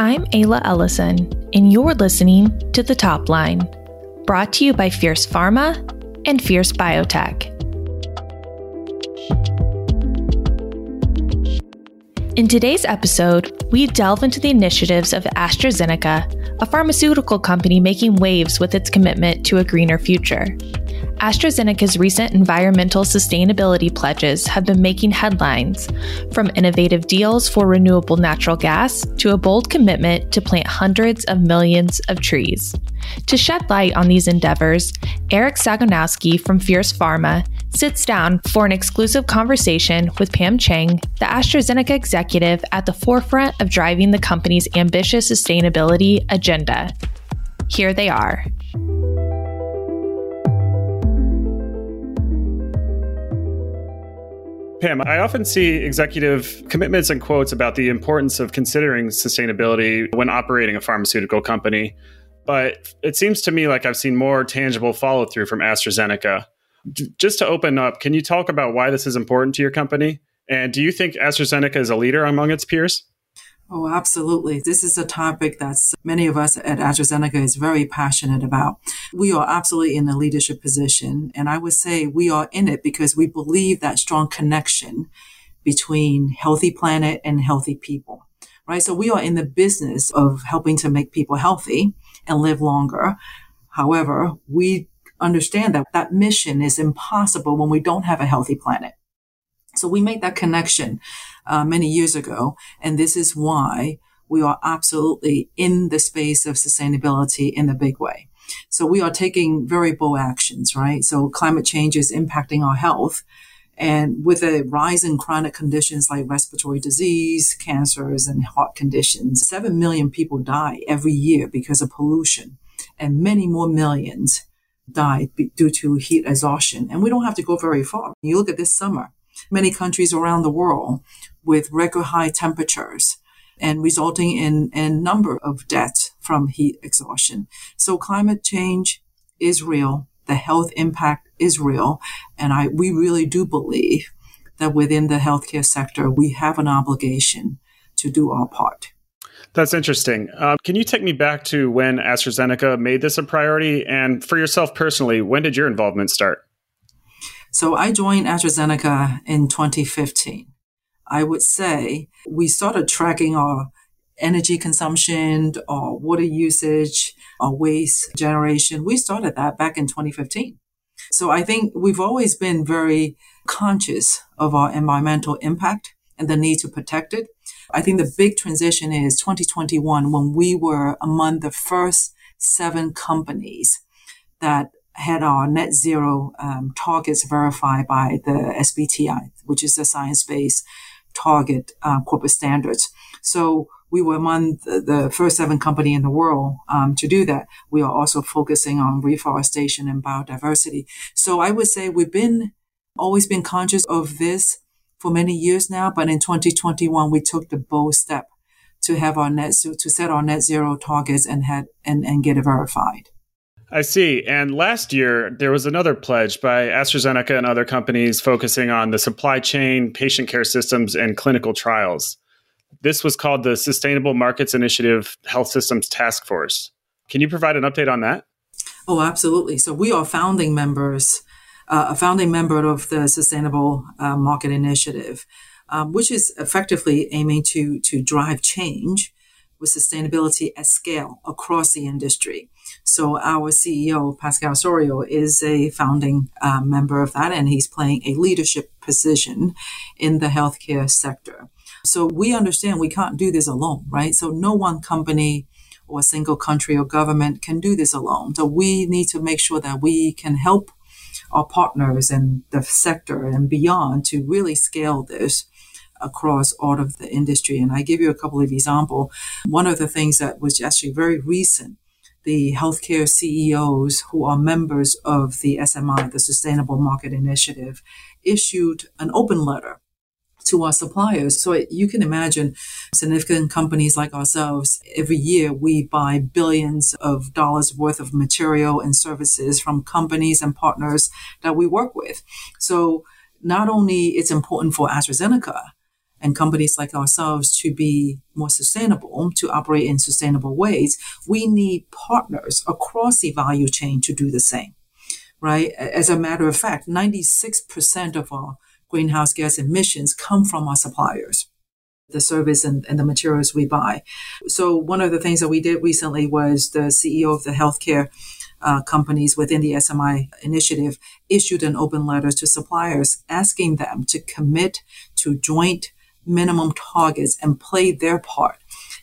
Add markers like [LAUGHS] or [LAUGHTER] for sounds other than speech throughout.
I'm Ayla Ellison, and you're listening to The Top Line, brought to you by Fierce Pharma and Fierce Biotech. In today's episode, we delve into the initiatives of AstraZeneca, a pharmaceutical company making waves with its commitment to a greener future. AstraZeneca's recent environmental sustainability pledges have been making headlines, from innovative deals for renewable natural gas to a bold commitment to plant hundreds of millions of trees. To shed light on these endeavors, Eric Sagonowsky from Fierce Pharma sits down for an exclusive conversation with Pam Cheng, the AstraZeneca executive at the forefront of driving the company's ambitious sustainability agenda. Here they are. Pam, I often see executive commitments and quotes about the importance of considering sustainability when operating a pharmaceutical company. But it seems to me like I've seen more tangible follow through from AstraZeneca. just to open up, can you talk about why this is important to your company? And do you think AstraZeneca is a leader among its peers? Oh, absolutely. This is a topic that many of us at AstraZeneca is very passionate about. We are absolutely in a leadership position. And I would say we are in it because we believe that strong connection between healthy planet and healthy people, right? So we are in the business of helping to make people healthy and live longer. However, we understand that that mission is impossible when we don't have a healthy planet. So we made that connection uh, many years ago. And this is why we are absolutely in the space of sustainability in a big way. So we are taking very bold actions, right? So climate change is impacting our health. And with a rise in chronic conditions like respiratory disease, cancers, and heart conditions, 7 million people die every year because of pollution, and many more millions die due to heat exhaustion. And we don't have to go very far. You look at this summer, many countries around the world with record high temperatures and resulting in a number of deaths from heat exhaustion. So climate change is real. The health impact is real. And I, we really do believe that within the healthcare sector, we have an obligation to do our part. That's interesting. Uh, can you take me back to when AstraZeneca made this a priority? And for yourself personally, when did your involvement start? So I joined AstraZeneca in 2015. I would say we started tracking our energy consumption, our water usage, our waste generation. We started that back in 2015. So I think we've always been very conscious of our environmental impact and the need to protect it. I think the big transition is 2021 when we were among the first seven companies that had our net zero um, targets verified by the SBTI, which is the science based target uh, corporate standards. So we were among the, the first seven company in the world um, to do that. We are also focusing on reforestation and biodiversity. So I would say we've been always been conscious of this for many years now, but in 2021 we took the bold step to have our net to set our net zero targets and had and, and get it verified. I see. And last year, there was another pledge by AstraZeneca and other companies focusing on the supply chain, patient care systems, and clinical trials. This was called the Sustainable Markets Initiative Health Systems Task Force. Can you provide an update on that? Oh, absolutely. So we are founding members, uh, a founding member of the Sustainable uh, Market Initiative, um, which is effectively aiming to to drive change with sustainability at scale across the industry. So our CEO, Pascal Soriot, is a founding uh, member of that, and he's playing a leadership position in the healthcare sector. So we understand we can't do this alone, right? So no one company or a single country or government can do this alone. So we need to make sure that we can help our partners and the sector and beyond to really scale this across all of the industry. And I give you a couple of examples. One of the things that was actually very recent, the healthcare CEOs who are members of the SMI, the Sustainable Market Initiative, issued an open letter to our suppliers. So you can imagine significant companies like ourselves, every year we buy billions of dollars worth of material and services from companies and partners that we work with. So not only it's important for AstraZeneca and companies like ourselves to be more sustainable, to operate in sustainable ways, we need partners across the value chain to do the same, right? As a matter of fact, 96% of our greenhouse gas emissions come from our suppliers the service and, and, the materials we buy. So one of the things that we did recently was the CEO of the healthcare uh, companies within the SMI initiative issued an open letter to suppliers asking them to commit to joint minimum targets and play their part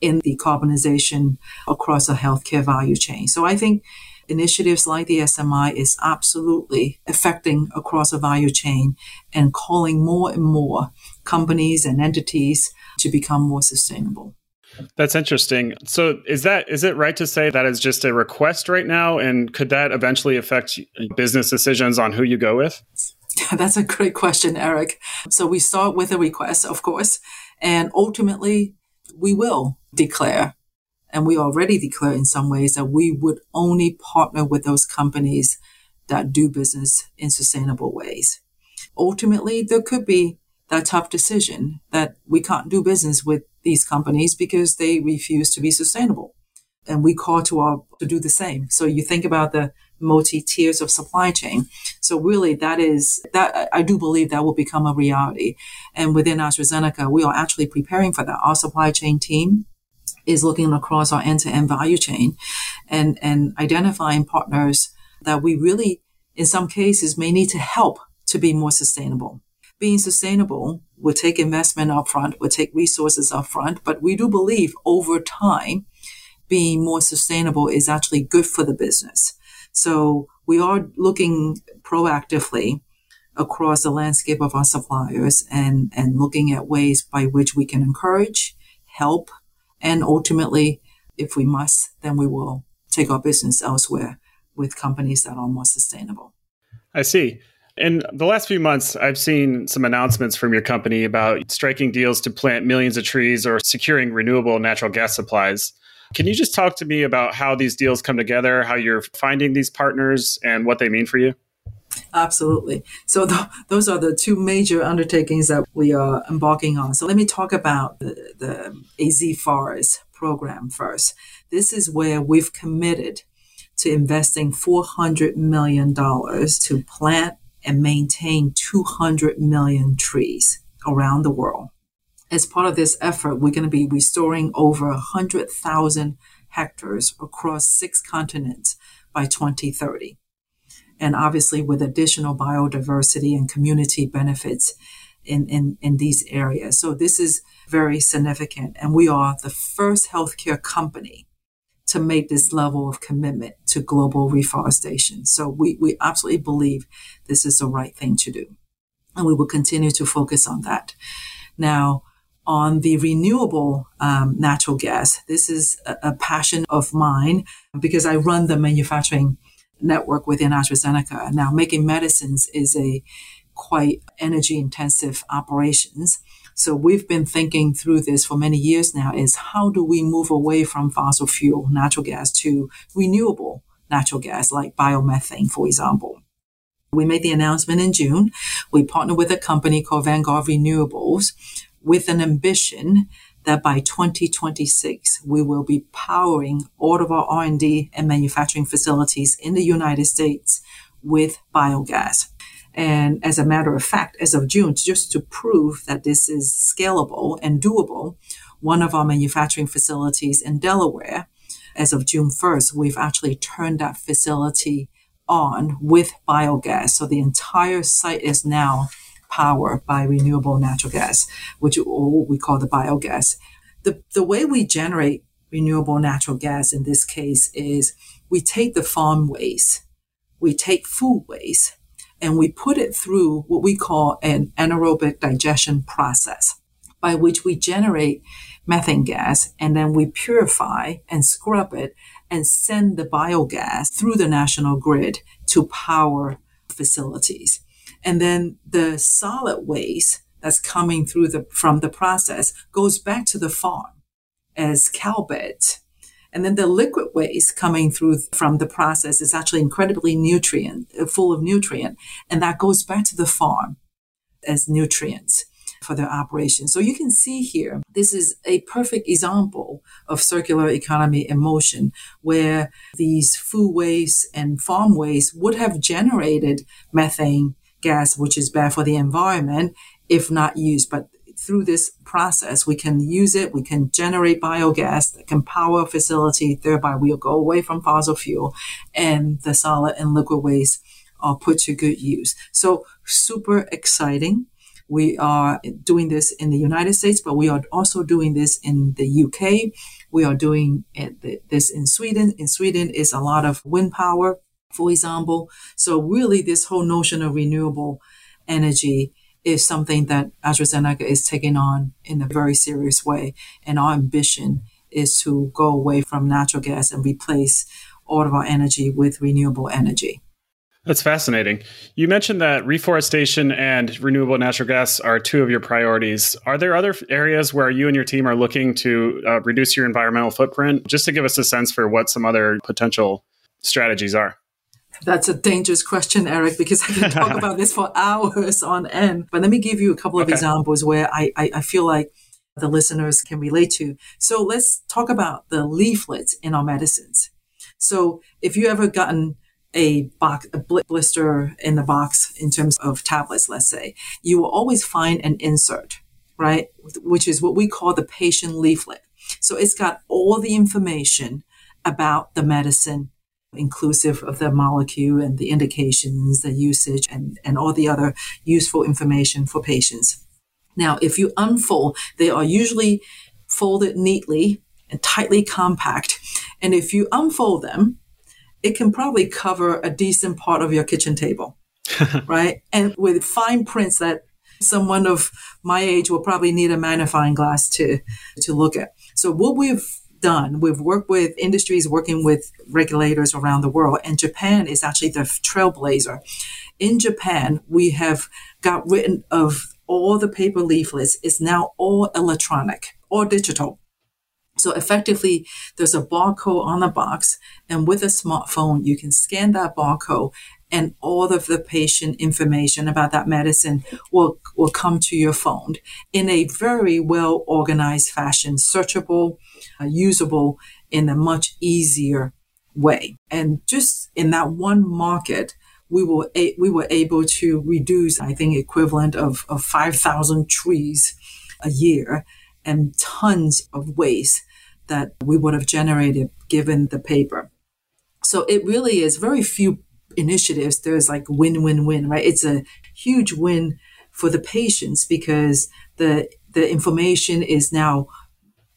in decarbonization across a healthcare value chain. So I think initiatives like the SMI is absolutely affecting across a value chain and calling more and more companies and entities to become more sustainable. That's interesting. So is that is it right to say that is just a request right now and could that eventually affect business decisions on who you go with? [LAUGHS] That's a great question, Eric. So we start with a request, of course, and ultimately we will declare and we already declare in some ways that we would only partner with those companies that do business in sustainable ways. Ultimately, there could be that tough decision that we can't do business with these companies because they refuse to be sustainable. And we call to our to do the same. So you think about the multi tiers of supply chain. So really that is that I do believe that will become a reality. And within AstraZeneca, we are actually preparing for that. Our supply chain team is looking across our end to end value chain and, and identifying partners that we really, in some cases, may need to help to be more sustainable being sustainable will take investment upfront, will take resources upfront, but we do believe over time, being more sustainable is actually good for the business. So we are looking proactively across the landscape of our suppliers and, and looking at ways by which we can encourage, help, and ultimately, if we must, then we will take our business elsewhere with companies that are more sustainable. I see. In the last few months, I've seen some announcements from your company about striking deals to plant millions of trees or securing renewable natural gas supplies. Can you just talk to me about how these deals come together, how you're finding these partners, and what they mean for you? Absolutely. So th- those are the two major undertakings that we are embarking on. So let me talk about the, the AZ Forest program first. This is where we've committed to investing $400 million to plant and maintain 200 million trees around the world. As part of this effort, we're going to be restoring over 100,000 hectares across six continents by 2030. And obviously, with additional biodiversity and community benefits in, in, in these areas. So, this is very significant. And we are the first healthcare company to make this level of commitment to global reforestation. So we, we absolutely believe this is the right thing to do. And we will continue to focus on that. Now, on the renewable um, natural gas, this is a, a passion of mine because I run the manufacturing network within AstraZeneca. Now, making medicines is a quite energy intensive operations. So we've been thinking through this for many years now is how do we move away from fossil fuel, natural gas to renewable natural gas like biomethane, for example. We made the announcement in June. We partnered with a company called Vanguard Renewables with an ambition that by 2026 we will be powering all of our R&D and manufacturing facilities in the United States with biogas. And as a matter of fact, as of June, just to prove that this is scalable and doable, one of our manufacturing facilities in Delaware, as of June 1st, we've actually turned that facility on with biogas. So the entire site is now powered by renewable natural gas, which we call the biogas. The, the way we generate renewable natural gas in this case is we take the farm waste, we take food waste, and we put it through what we call an anaerobic digestion process by which we generate methane gas and then we purify and scrub it and send the biogas through the national grid to power facilities. And then the solid waste that's coming through the, from the process goes back to the farm as cow beds and then the liquid waste coming through from the process is actually incredibly nutrient, uh, full of nutrient. And that goes back to the farm as nutrients for their operation. So you can see here, this is a perfect example of circular economy in motion, where these food waste and farm waste would have generated methane gas, which is bad for the environment if not used. But through this process, we can use it. We can generate biogas that can power a facility. Thereby, we'll go away from fossil fuel and the solid and liquid waste are put to good use. So super exciting. We are doing this in the United States, but we are also doing this in the UK. We are doing this in Sweden. In Sweden is a lot of wind power, for example. So really this whole notion of renewable energy is something that AstraZeneca is taking on in a very serious way. And our ambition is to go away from natural gas and replace all of our energy with renewable energy. That's fascinating. You mentioned that reforestation and renewable natural gas are two of your priorities. Are there other areas where you and your team are looking to uh, reduce your environmental footprint? Just to give us a sense for what some other potential strategies are. That's a dangerous question, Eric, because I can talk [LAUGHS] about this for hours on end. But let me give you a couple of okay. examples where I, I, I feel like the listeners can relate to. So let's talk about the leaflets in our medicines. So if you ever gotten a box, a blister in the box in terms of tablets, let's say, you will always find an insert, right? Which is what we call the patient leaflet. So it's got all the information about the medicine inclusive of the molecule and the indications, the usage, and, and all the other useful information for patients. Now, if you unfold, they are usually folded neatly and tightly compact. And if you unfold them, it can probably cover a decent part of your kitchen table, [LAUGHS] right? And with fine prints that someone of my age will probably need a magnifying glass to, to look at. So what we've done. We've worked with industries working with regulators around the world, and Japan is actually the trailblazer. In Japan, we have got rid of all the paper leaflets. It's now all electronic or digital. So effectively, there's a barcode on the box, and with a smartphone, you can scan that barcode and all of the patient information about that medicine will, will come to your phone in a very well organized fashion, searchable, usable in a much easier way. And just in that one market, we were a- we were able to reduce, I think, equivalent of, of 5,000 trees a year and tons of waste that we would have generated given the paper. So it really is very few initiatives, there's like win, win, win, right? It's a huge win for the patients because the, the information is now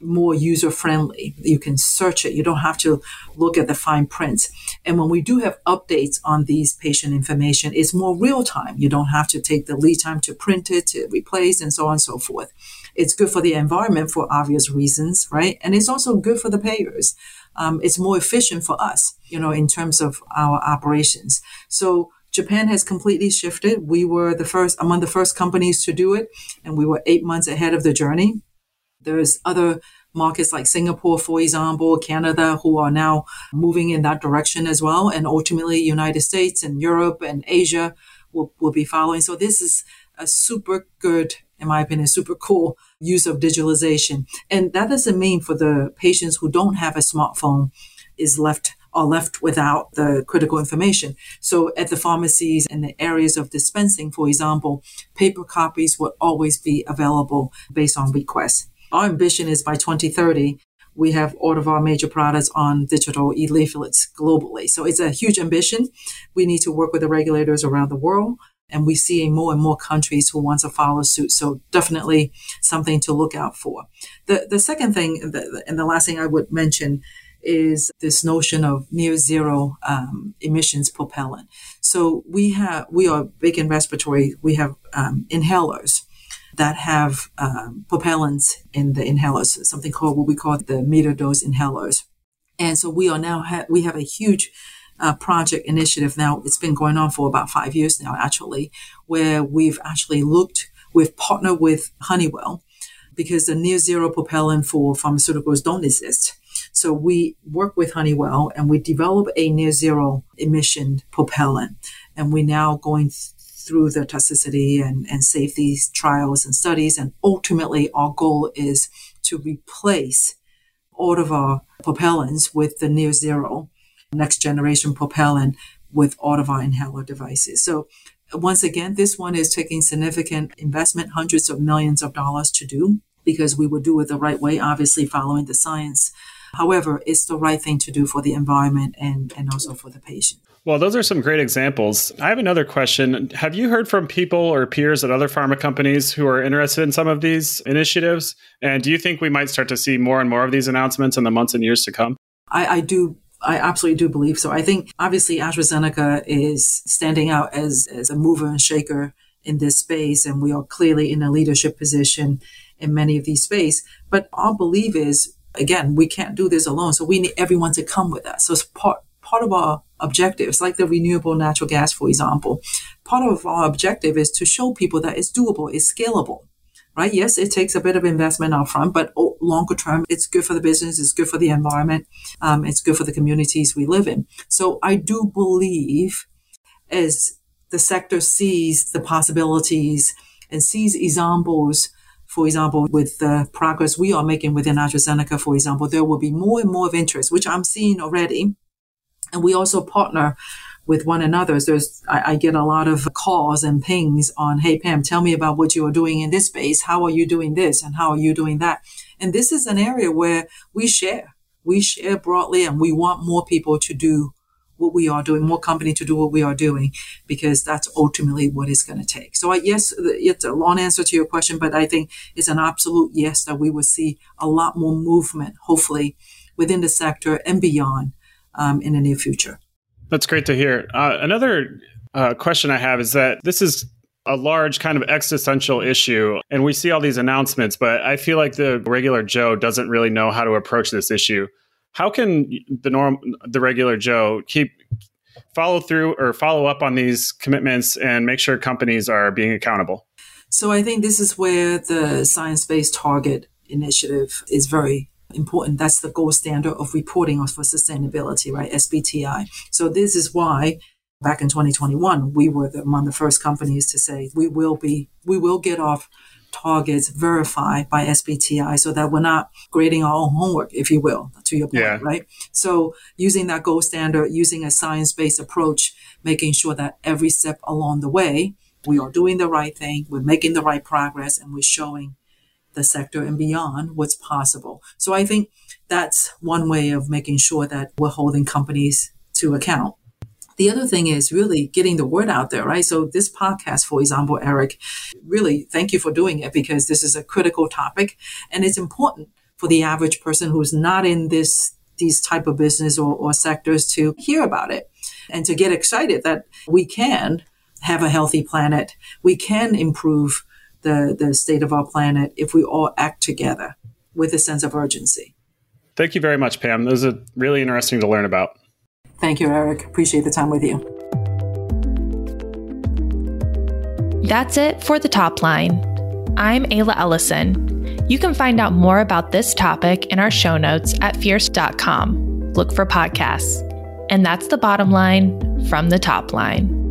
more user friendly. You can search it. You don't have to look at the fine print. And when we do have updates on these patient information, it's more real time. You don't have to take the lead time to print it, to replace, and so on and so forth. It's good for the environment for obvious reasons, right? And it's also good for the payers um, it's more efficient for us, you know, in terms of our operations. So Japan has completely shifted. We were the first, among the first companies to do it, and we were eight months ahead of the journey. There's other markets like Singapore, for example, Canada, who are now moving in that direction as well. And ultimately, United States and Europe and Asia will, will be following. So this is a super good, in my opinion, super cool use of digitalization. And that doesn't mean for the patients who don't have a smartphone is left are left without the critical information. So at the pharmacies and the areas of dispensing, for example, paper copies will always be available based on request. Our ambition is by 2030, we have all of our major products on digital e-leaflets globally. So it's a huge ambition. We need to work with the regulators around the world and we see more and more countries who want to follow suit. So definitely something to look out for. The the second thing, and the last thing I would mention is this notion of near zero um, emissions propellant. So we have we are big in respiratory. We have um, inhalers that have um, propellants in the inhalers, something called what we call the meter dose inhalers. And so we are now ha- we have a huge uh, project initiative now. It's been going on for about five years now, actually, where we've actually looked, we've partnered with Honeywell because the near zero propellant for pharmaceuticals don't exist. So we work with Honeywell and we develop a near zero emission propellant. And we're now going through the toxicity and, and safety trials and studies. And ultimately, our goal is to replace all of our propellants with the near zero next generation propellant with all of our inhaler devices. So once again, this one is taking significant investment, hundreds of millions of dollars to do because we would do it the right way, obviously following the science. However, it's the right thing to do for the environment and, and also for the patient. Well, those are some great examples. I have another question. Have you heard from people or peers at other pharma companies who are interested in some of these initiatives? And do you think we might start to see more and more of these announcements in the months and years to come? I, I do I absolutely do believe so. I think obviously AstraZeneca is standing out as, as a mover and shaker in this space, and we are clearly in a leadership position in many of these space. But our belief is, again, we can't do this alone. So we need everyone to come with us. So it's part, part of our objectives, like the renewable natural gas, for example. Part of our objective is to show people that it's doable, it's scalable right? Yes, it takes a bit of investment upfront, but longer term, it's good for the business, it's good for the environment, um, it's good for the communities we live in. So I do believe as the sector sees the possibilities and sees examples, for example, with the progress we are making within AstraZeneca, for example, there will be more and more of interest, which I'm seeing already. And we also partner with one another. There's, I, I, get a lot of calls and pings on, Hey, Pam, tell me about what you are doing in this space. How are you doing this? And how are you doing that? And this is an area where we share, we share broadly and we want more people to do what we are doing, more company to do what we are doing, because that's ultimately what it's going to take. So I, yes, it's a long answer to your question, but I think it's an absolute yes that we will see a lot more movement, hopefully within the sector and beyond um, in the near future. That's great to hear. Uh, another uh, question I have is that this is a large kind of existential issue, and we see all these announcements, but I feel like the regular Joe doesn't really know how to approach this issue. How can the norm, the regular Joe, keep follow through or follow up on these commitments and make sure companies are being accountable? So I think this is where the science-based target initiative is very important. That's the gold standard of reporting for sustainability, right? SBTI. So this is why back in 2021, we were the, among the first companies to say we will be, we will get off targets verified by SBTI so that we're not grading our own homework, if you will, to your point, yeah. right? So using that gold standard, using a science-based approach, making sure that every step along the way, we are doing the right thing, we're making the right progress, and we're showing the sector and beyond what's possible. So I think that's one way of making sure that we're holding companies to account. The other thing is really getting the word out there, right? So this podcast, for example, Eric, really thank you for doing it because this is a critical topic and it's important for the average person who's not in this these type of business or, or sectors to hear about it and to get excited that we can have a healthy planet. We can improve the, the state of our planet if we all act together with a sense of urgency. Thank you very much, Pam. Those are really interesting to learn about. Thank you, Eric. Appreciate the time with you. That's it for the top line. I'm Ayla Ellison. You can find out more about this topic in our show notes at fierce.com. Look for podcasts. And that's the bottom line from the top line.